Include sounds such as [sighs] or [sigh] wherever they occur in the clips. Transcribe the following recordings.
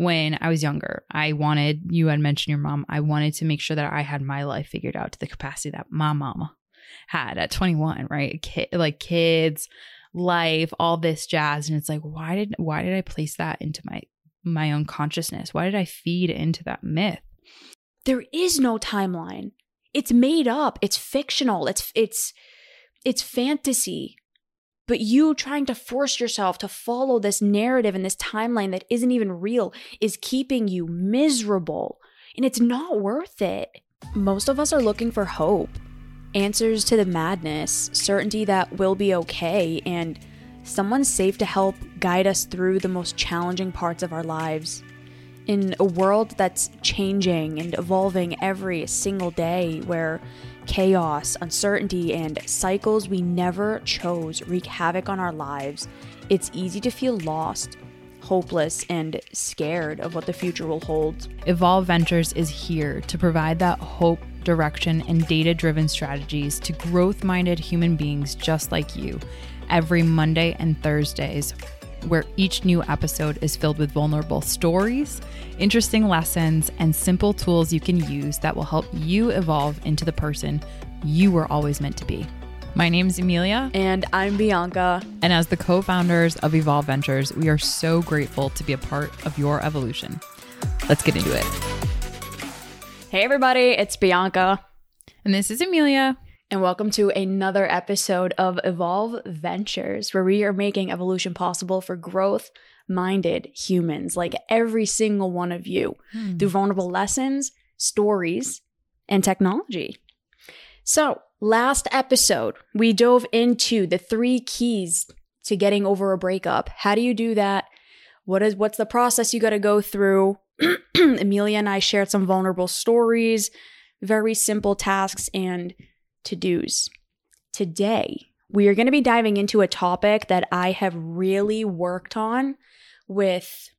when I was younger. I wanted, you had mentioned your mom, I wanted to make sure that I had my life figured out to the capacity that my mama had at 21, right? Kid, like kids, life, all this jazz. And it's like, why did, why did I place that into my, my own consciousness? Why did I feed into that myth? There is no timeline. It's made up. It's fictional. It's, it's, it's fantasy but you trying to force yourself to follow this narrative and this timeline that isn't even real is keeping you miserable. And it's not worth it. Most of us are looking for hope, answers to the madness, certainty that we'll be okay, and someone safe to help guide us through the most challenging parts of our lives. In a world that's changing and evolving every single day, where chaos, uncertainty, and cycles we never chose wreak havoc on our lives, it's easy to feel lost, hopeless, and scared of what the future will hold. Evolve Ventures is here to provide that hope, direction, and data driven strategies to growth minded human beings just like you every Monday and Thursdays where each new episode is filled with vulnerable stories, interesting lessons, and simple tools you can use that will help you evolve into the person you were always meant to be. My name is Emilia. And I'm Bianca. And as the co founders of Evolve Ventures, we are so grateful to be a part of your evolution. Let's get into it. Hey, everybody, it's Bianca. And this is Emilia and welcome to another episode of Evolve Ventures, where we are making evolution possible for growth minded humans, like every single one of you, hmm. through vulnerable lessons, stories, and technology. So, last episode, we dove into the three keys to getting over a breakup. How do you do that? What is what's the process you got to go through? [clears throat] Emilia and I shared some vulnerable stories, very simple tasks and to dos. Today, we are going to be diving into a topic that I have really worked on with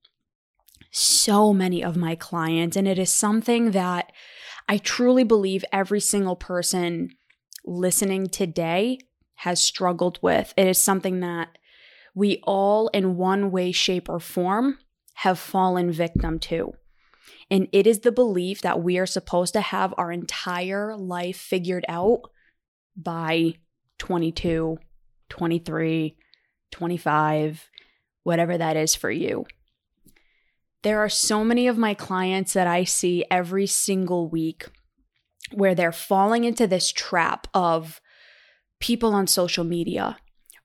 so many of my clients, and it is something that I truly believe every single person listening today has struggled with. It is something that we all, in one way, shape, or form, have fallen victim to. And it is the belief that we are supposed to have our entire life figured out by 22, 23, 25, whatever that is for you. There are so many of my clients that I see every single week where they're falling into this trap of people on social media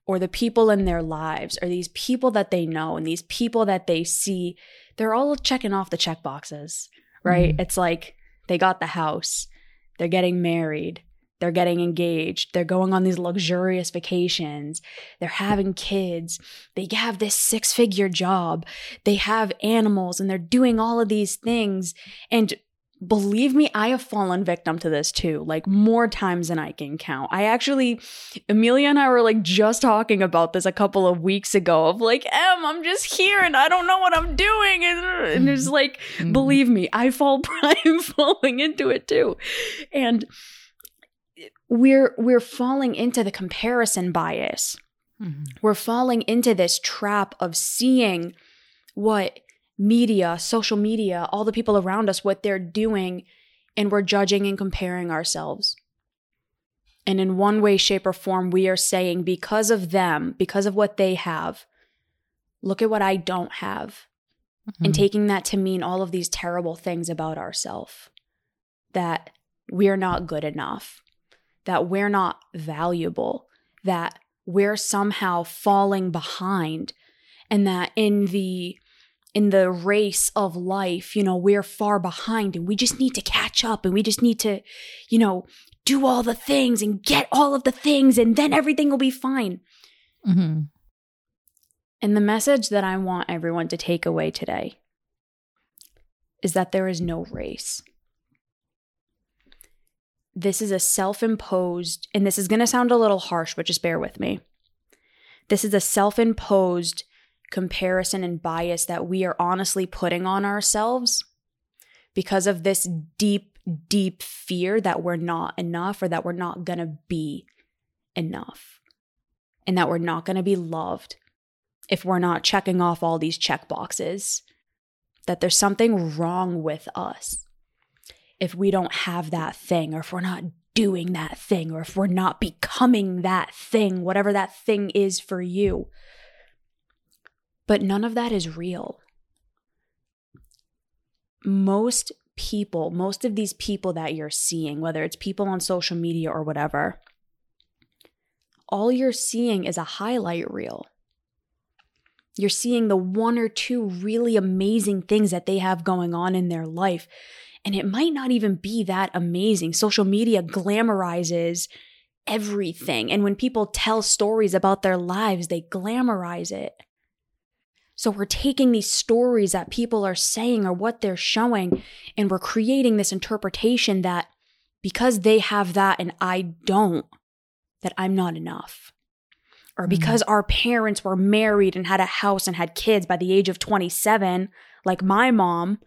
or the people in their lives or these people that they know and these people that they see, they're all checking off the check boxes, right? Mm-hmm. It's like they got the house, they're getting married, they're getting engaged, they're going on these luxurious vacations, they're having kids, they have this six figure job, they have animals, and they're doing all of these things. And believe me, I have fallen victim to this too, like more times than I can count. I actually, Emilia and I were like just talking about this a couple of weeks ago of like, Em, I'm just here and I don't know what I'm doing. And, and it's like, mm-hmm. believe me, I fall, [laughs] I'm falling into it too. And we're we're falling into the comparison bias. Mm-hmm. We're falling into this trap of seeing what media, social media, all the people around us, what they're doing, and we're judging and comparing ourselves. And in one way, shape, or form, we are saying, because of them, because of what they have, look at what I don't have. Mm-hmm. And taking that to mean all of these terrible things about ourselves that we're not good enough, that we're not valuable, that we're somehow falling behind, and that in the in the race of life, you know, we're far behind and we just need to catch up and we just need to, you know, do all the things and get all of the things and then everything will be fine. Mm-hmm. And the message that I want everyone to take away today is that there is no race this is a self imposed, and this is going to sound a little harsh, but just bear with me. This is a self imposed comparison and bias that we are honestly putting on ourselves because of this deep, deep fear that we're not enough or that we're not going to be enough and that we're not going to be loved if we're not checking off all these check boxes that there's something wrong with us if we don't have that thing or if we're not doing that thing or if we're not becoming that thing, whatever that thing is for you. But none of that is real. Most people, most of these people that you're seeing, whether it's people on social media or whatever, all you're seeing is a highlight reel. You're seeing the one or two really amazing things that they have going on in their life. And it might not even be that amazing. Social media glamorizes everything. And when people tell stories about their lives, they glamorize it. So we're taking these stories that people are saying or what they're showing, and we're creating this interpretation that because they have that and I don't, that I'm not enough. Or mm-hmm. because mm-hmm. our parents were married and had a house and had kids by the age of 27, like my mom,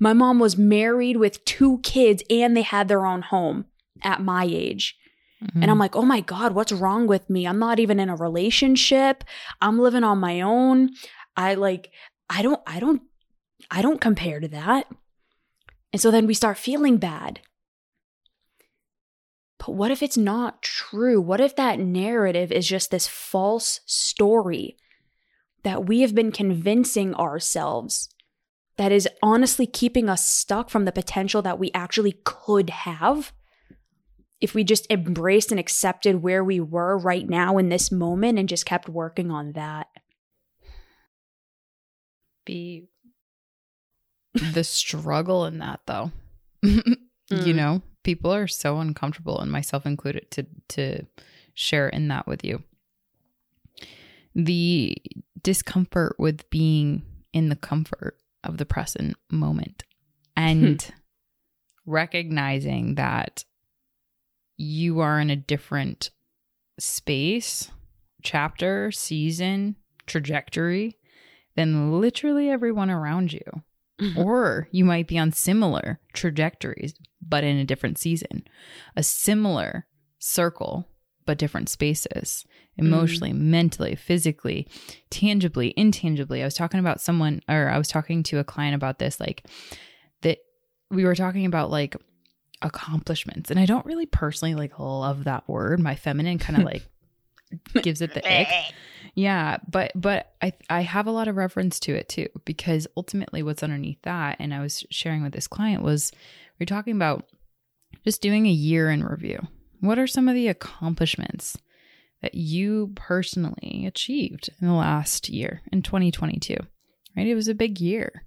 my mom was married with two kids and they had their own home at my age. Mm-hmm. And I'm like, oh my God, what's wrong with me? I'm not even in a relationship. I'm living on my own. I like, I don't, I don't, I don't compare to that. And so then we start feeling bad. But what if it's not true? What if that narrative is just this false story that we have been convincing ourselves that is honestly keeping us stuck from the potential that we actually could have if we just embraced and accepted where we were right now in this moment and just kept working on that. Be the struggle in that though. [laughs] mm. You know, people are so uncomfortable and myself included to to share in that with you. The discomfort with being in the comfort of the present moment and hmm. recognizing that you are in a different space, chapter, season, trajectory than literally everyone around you. Mm-hmm. Or you might be on similar trajectories, but in a different season, a similar circle, but different spaces emotionally, mm. mentally, physically, tangibly, intangibly. I was talking about someone, or I was talking to a client about this, like that we were talking about like accomplishments. And I don't really personally like love that word. My feminine kind of [laughs] like gives it the ick. [laughs] Yeah, but but I I have a lot of reference to it too because ultimately what's underneath that and I was sharing with this client was we are talking about just doing a year in review. What are some of the accomplishments that you personally achieved in the last year in 2022? Right? It was a big year.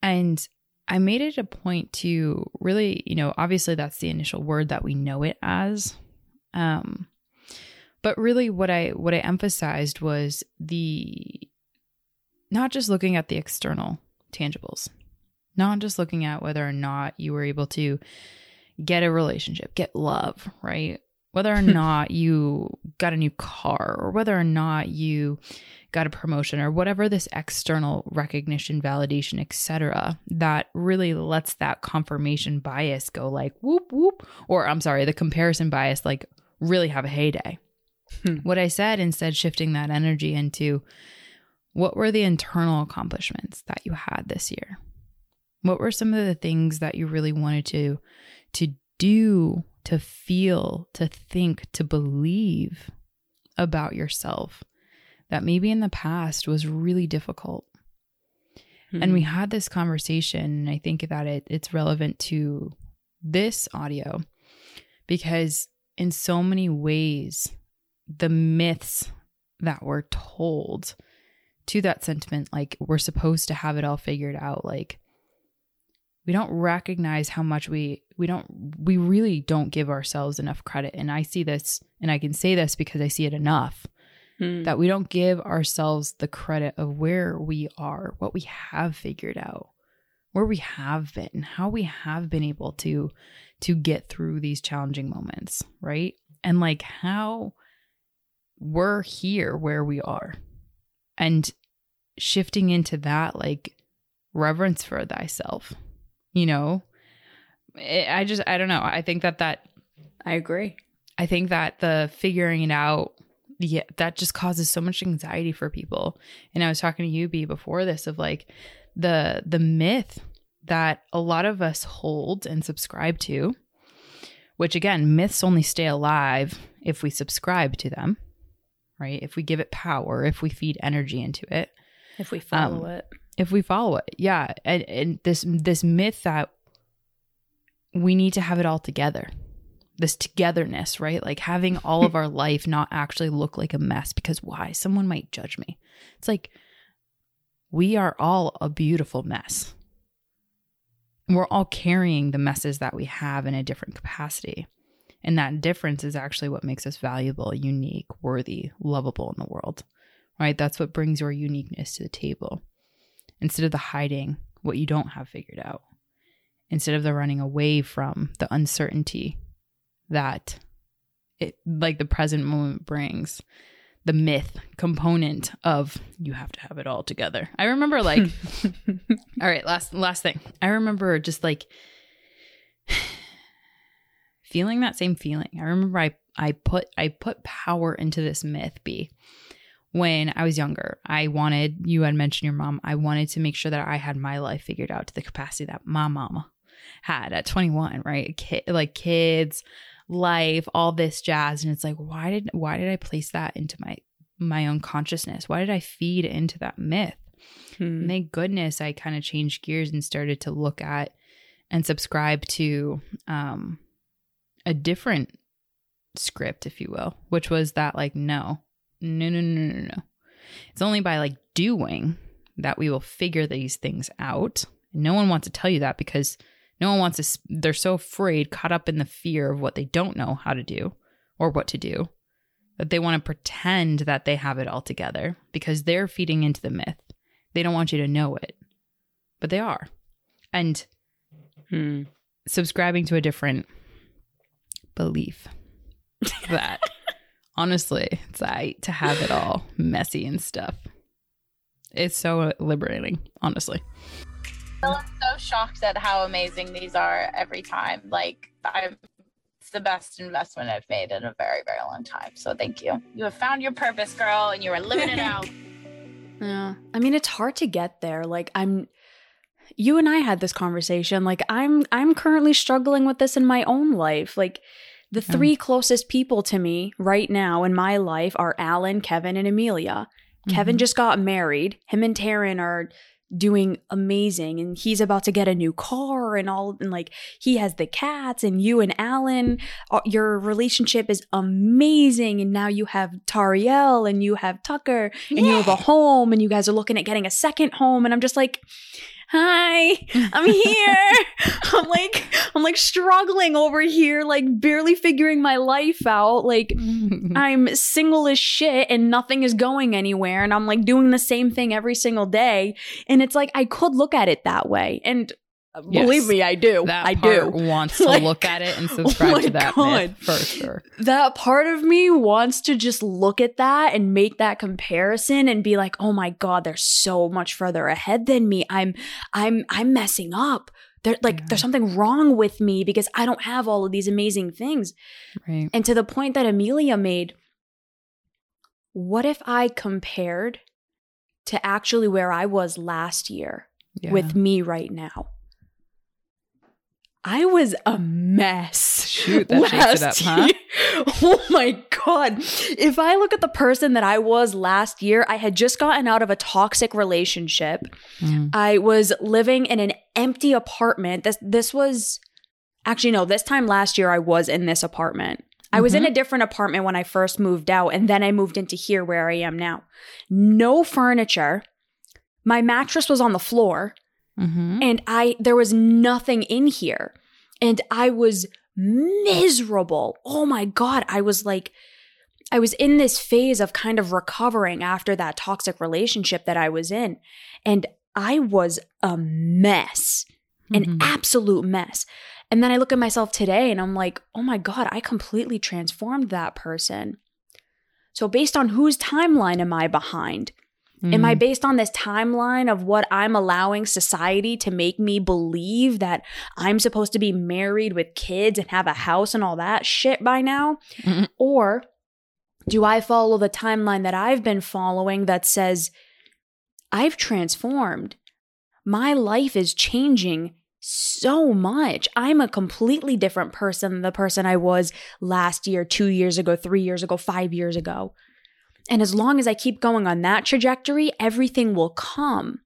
And I made it a point to really, you know, obviously that's the initial word that we know it as. Um but really what I what I emphasized was the not just looking at the external tangibles. Not just looking at whether or not you were able to get a relationship, get love, right? Whether or [laughs] not you got a new car or whether or not you got a promotion or whatever this external recognition, validation, etc., that really lets that confirmation bias go like whoop whoop or I'm sorry, the comparison bias like really have a heyday. Hmm. What I said instead, shifting that energy into what were the internal accomplishments that you had this year? What were some of the things that you really wanted to to do, to feel, to think, to believe about yourself that maybe in the past was really difficult? Mm-hmm. And we hmm. had this conversation, and I think that it, it's relevant to this audio because in so many ways the myths that were told to that sentiment like we're supposed to have it all figured out like we don't recognize how much we we don't we really don't give ourselves enough credit and i see this and i can say this because i see it enough hmm. that we don't give ourselves the credit of where we are what we have figured out where we have been and how we have been able to to get through these challenging moments right and like how we're here where we are. And shifting into that like reverence for thyself you know? I just i don't know. I think that that i agree. I think that the figuring it out yeah that just causes so much anxiety for people. And i was talking to you b before this of like the the myth that a lot of us hold and subscribe to, which again, myths only stay alive if we subscribe to them, right? If we give it power, if we feed energy into it, if we follow Um, it. if we follow it. Yeah, and, and this this myth that we need to have it all together. This togetherness, right? Like having all of our [laughs] life not actually look like a mess because why? Someone might judge me. It's like we are all a beautiful mess. We're all carrying the messes that we have in a different capacity. And that difference is actually what makes us valuable, unique, worthy, lovable in the world, right? That's what brings your uniqueness to the table. Instead of the hiding what you don't have figured out, instead of the running away from the uncertainty that it, like the present moment brings, the myth component of you have to have it all together. I remember like [laughs] all right, last last thing. I remember just like feeling that same feeling. I remember I I put I put power into this myth B when I was younger. I wanted you had mentioned your mom. I wanted to make sure that I had my life figured out to the capacity that my mama had at 21, right? Kid, like kids, life, all this jazz and it's like why did why did I place that into my my own consciousness? Why did I feed into that myth? Hmm. thank goodness I kind of changed gears and started to look at and subscribe to um, a different script, if you will, which was that like, no, no, no, no, no, no. It's only by like doing that we will figure these things out. No one wants to tell you that because no one wants to, they're so afraid, caught up in the fear of what they don't know how to do or what to do, that they want to pretend that they have it all together because they're feeding into the myth. They don't want you to know it, but they are. And Hmm. subscribing to a different belief that [laughs] honestly, it's like to have it all messy and stuff. It's so liberating, honestly. I'm so shocked at how amazing these are every time. Like I'm it's the best investment I've made in a very, very long time. So thank you. You have found your purpose, girl, and you are living it out. [laughs] Yeah. I mean, it's hard to get there. Like I'm you and I had this conversation. Like I'm I'm currently struggling with this in my own life. Like the Yeah. three closest people to me right now in my life are Alan, Kevin, and Emilia. Kevin Mhm. just got married. Him and Taryn are doing amazing and he's about to get a new car and all and like he has the cats and you and Alan uh, your relationship is amazing and now you have Tariel and you have Tucker and you have a home and you guys are looking at getting a second home and I'm just like hi I'm here. [laughs] I'm like I'm like struggling over here like barely figuring my life out. Like [laughs] I'm single as shit and nothing is going anywhere. And I'm like doing the same thing every single day. And it's like I could look at it that way. And Uh, yes. believe me I do that I part do wants [laughs] to Like, look at it and [laughs] oh subscribe my to that God. myth for sure. that part of me wants to just look at that and make that comparison and be like oh my god they're so much further ahead than me i'm i'm i'm messing up they're like Yeah. there's something wrong with me because i don't have all of these amazing things Right. and to the point that emilia made what if i compared to actually where i was last year Yeah. with me right now I was a mess. Shoot, that shakes it up, huh? year. [laughs] Oh my God. If I look at the person that I was last year, I had just gotten out of a toxic relationship. Mm. I was living in an empty apartment. This this was actually no, this time last year I was in this apartment. I was in a different apartment when I first moved out and then I moved into here where I am now. No furniture. My mattress was on the floor Mhm. and I there was nothing in here and I was miserable. Oh my god, I was like I was in this phase of kind of recovering after that toxic relationship that I was in and I was a mess. An Mhm. absolute mess. And then I look at myself today and I'm like, "Oh my god, I completely transformed that person." So based on whose timeline am I behind? Am I Mm. based on this timeline of what I'm allowing society to make me believe that I'm supposed to be married with kids and have a house and all that shit by now? Mhm. Or do I follow the timeline that I've been following that says, I've transformed? My life is changing so much. I'm a completely different person than the person I was last year, two years ago, three years ago, five years ago. And as long as I keep going on that trajectory, everything will come.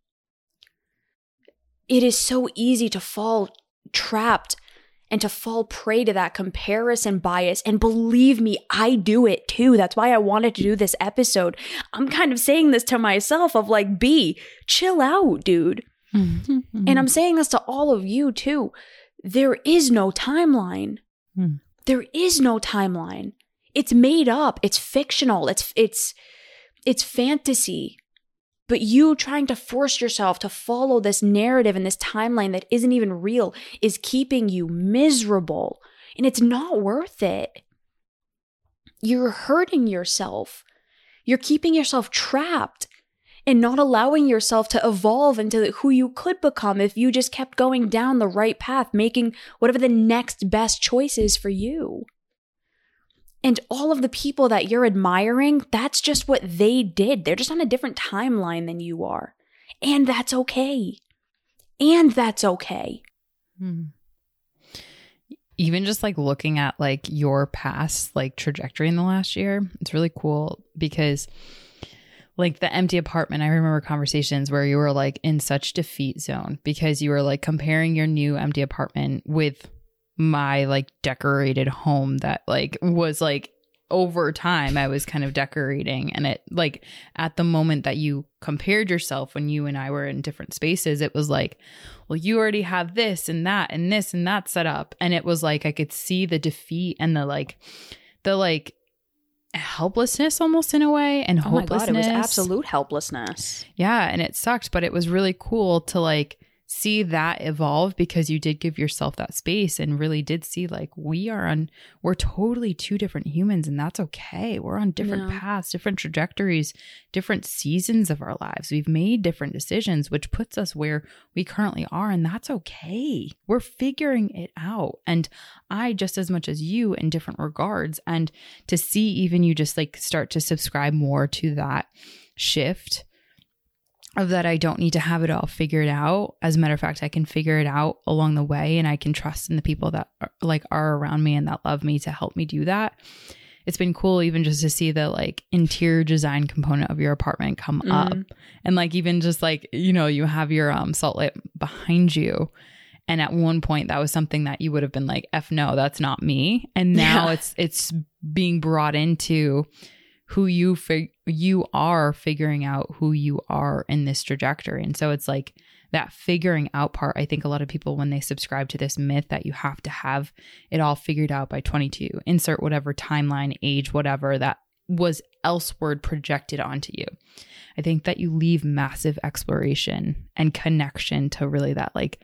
It is so easy to fall trapped and to fall prey to that comparison bias. And believe me, I do it too. That's why I wanted to do this episode. I'm kind of saying this to myself of like, B, chill out, dude. And I'm saying this to all of you too. There is no timeline. Mm. There is no timeline. It's made up. It's fictional. It's it's it's fantasy. But you trying to force yourself to follow this narrative and this timeline that isn't even real is keeping you miserable. And it's not worth it. You're hurting yourself. You're keeping yourself trapped and not allowing yourself to evolve into who you could become if you just kept going down the right path, making whatever the next best choice is for you. And all of the people that you're admiring, that's just what they did. They're just on a different timeline than you are. And that's okay. And that's okay. Hmm. Even just like looking at like your past like trajectory in the last year, it's really cool because like the empty apartment, I remember conversations where you were like in such defeat zone because you were like comparing your new empty apartment with my like decorated home that like was like over time I was kind of decorating. And it like at the moment that you compared yourself when you and I were in different spaces it was like well you already have this and that and this and that set up. And it was like I could see the defeat and the like the like helplessness almost in a way and Oh hopelessness God, it was absolute helplessness. yeah, and it sucked, but it was really cool to like see that evolve because you did give yourself that space and really did see like we are on we're totally two different humans and that's okay. We're on different Yeah. paths, different trajectories, different seasons of our lives. We've made different decisions which puts us where we currently are and that's okay. We're figuring it out. And I just as much as you in different regards and to see even you just like start to subscribe more to that shift of that I don't need to have it all figured out. As a matter of fact, I can figure it out along the way and I can trust in the people that are, like are around me and that love me to help me do that. It's been cool even just to see the like interior design component of your apartment come up and like even just like you know you have your um salt light behind you and at one point that was something that you would have been like f no that's not me and [laughs] now Yeah. it's it's being brought into who you fig- you are figuring out who you are in this trajectory. And so it's like that figuring out part i think a lot of people when they subscribe to this myth that you have to have it all figured out by 22 insert whatever timeline age whatever that was elsewhere projected onto you. I think that you leave massive exploration and connection to really that like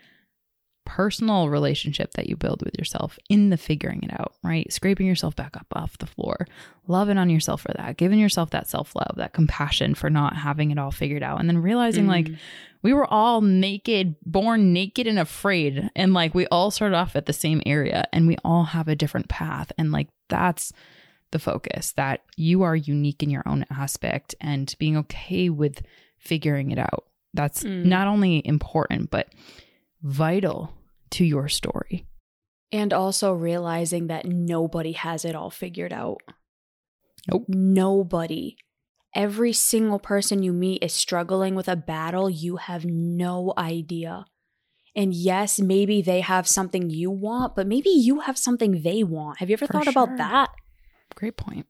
personal relationship that you build with yourself in the figuring it out, right? Scraping yourself back up off the floor, loving on yourself for that, giving yourself that self love, that compassion for not having it all figured out, and then realizing like Mm. we were all naked, born naked and afraid, and like we all started off at the same area and we all have a different path, and like that's the focus that you are unique in your own aspect and being okay with figuring it out. That's Mm. not only important, but vital to your story. And also realizing that nobody has it all figured out. Nope. Nobody. Every single person you meet is struggling with a battle you have no idea. And yes, maybe they have something you want, but maybe you have something they want. Have you ever For thought sure. about that? Great point.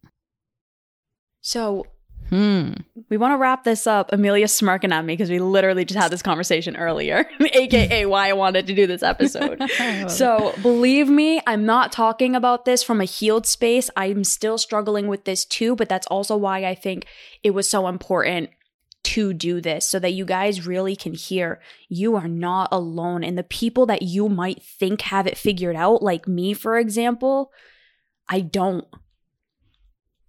So, Hmm. we want to wrap this up. Emilia's smirking at me because we literally just had this conversation earlier, [laughs] aka why I wanted to do this episode. [laughs] So, believe me, I'm not talking about this from a healed space. I'm still struggling with this too, but that's also why I think it was so important to do this so that you guys really can hear you are not alone. And the people that you might think have it figured out, like me, for example, I don't.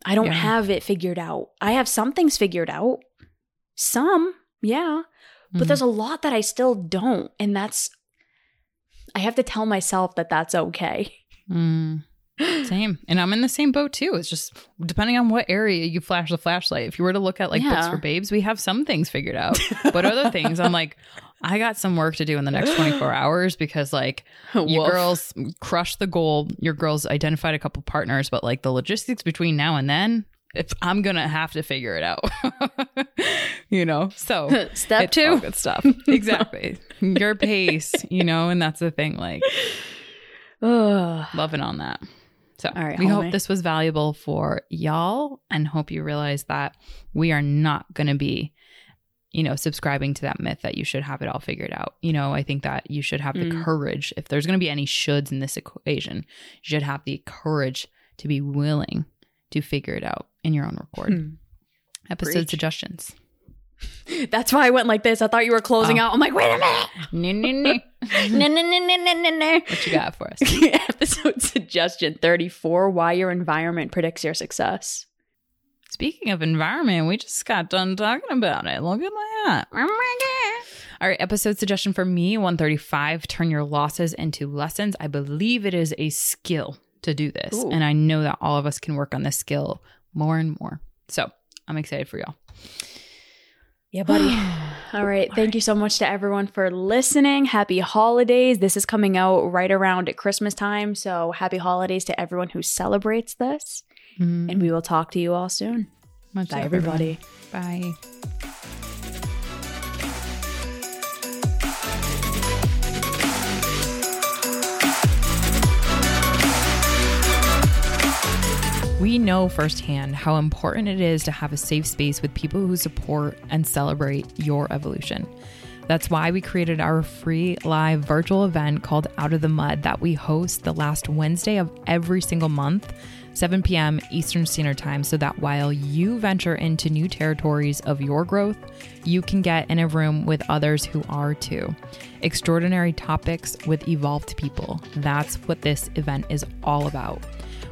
I don't Yeah. have it figured out. I have some things figured out. Some, yeah. But Mhm. there's a lot that I still don't. And that's, I have to tell myself that that's okay. Mm. [gasps] Same. And I'm in the same boat too. It's just depending on what area you flash the flashlight. If you were to look at like books for babes, we have some things figured out. But other things, I'm [laughs] like, I got some work to do in the next 24 [gasps] hours because like [laughs] you girls crushed the goal. Your girls identified a couple partners, but like the logistics between now and then, if I'm gonna have to figure it out. [laughs] you know, so [laughs] Step two. good stuff. exactly. Your pace, you know, and that's the thing. Like [sighs] loving on that. So All right, we homie. hope this was valuable for y'all and hope you realize that we are not going to be, you know, subscribing to that myth that you should have it all figured out. You know, I think that you should have the Mm. courage. If there's going to be any shoulds in this equation, you should have the courage to be willing to figure it out in your own record. Hmm. Episode Preach. suggestions. [laughs] That's why I went like this. I thought you were closing Oh. out. I'm like, wait a minute. No, no, no. no, no, no, no, no, no, no. What you got for us? [laughs] Episode suggestion 34 Why your environment predicts your success. Speaking of environment, we just got done talking about it. Look at that. Oh my God. All right, episode suggestion for me 135 turn your losses into lessons. I believe it is a skill to do this. Ooh. And I know that all of us can work on this skill more and more. So I'm excited for y'all. Yeah, buddy. [sighs] All right. Thank you so much to everyone for listening. Happy holidays. This is coming out right around at Christmas time. So happy holidays to everyone who celebrates this. Mm, And we will talk to you all soon. much Bye, love, everybody. Bye. We know firsthand how important it is to have a safe space with people who support and celebrate your evolution. That's why we created our free live virtual event called Out of the Mud that we host the last Wednesday of every single month, 7 p.m. Eastern Standard Time, so that while you venture into new territories of your growth, you can get in a room with others who are too. Extraordinary topics with evolved people. That's what this event is all about.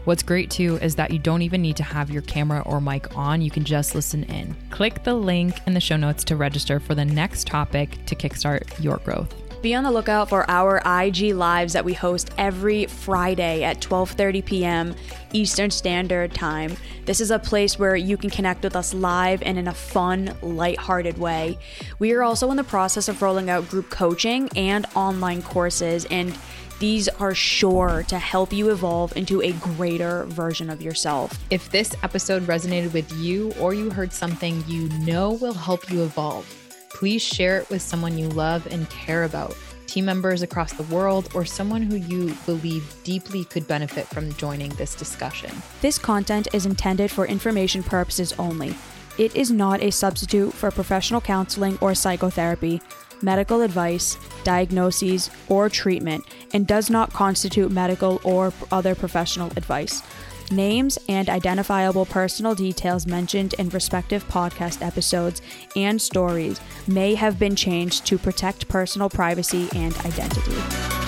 What's great too is that you don't even need to have your camera or mic on, you can just listen in. Click the link in the show notes to register for the next topic to kickstart your growth. Be on the lookout for our IG lives that we host every Friday at 12:30 p.m. Eastern Standard Time. This is a place where you can connect with us live and in a fun, lighthearted way. We are also in the process of rolling out group coaching and online courses and these are sure to help you evolve into a greater version of yourself. If this episode resonated with you or you heard something you know will help you evolve, please share it with someone you love and care about, team members across the world, or someone who you believe deeply could benefit from joining this discussion. This content is intended for information purposes only. It is not a substitute for professional counseling or psychotherapy, medical advice, diagnoses, or treatment, and does not constitute medical or other professional advice. Names and identifiable personal details mentioned in respective podcast episodes and stories may have been changed to protect personal privacy and identity.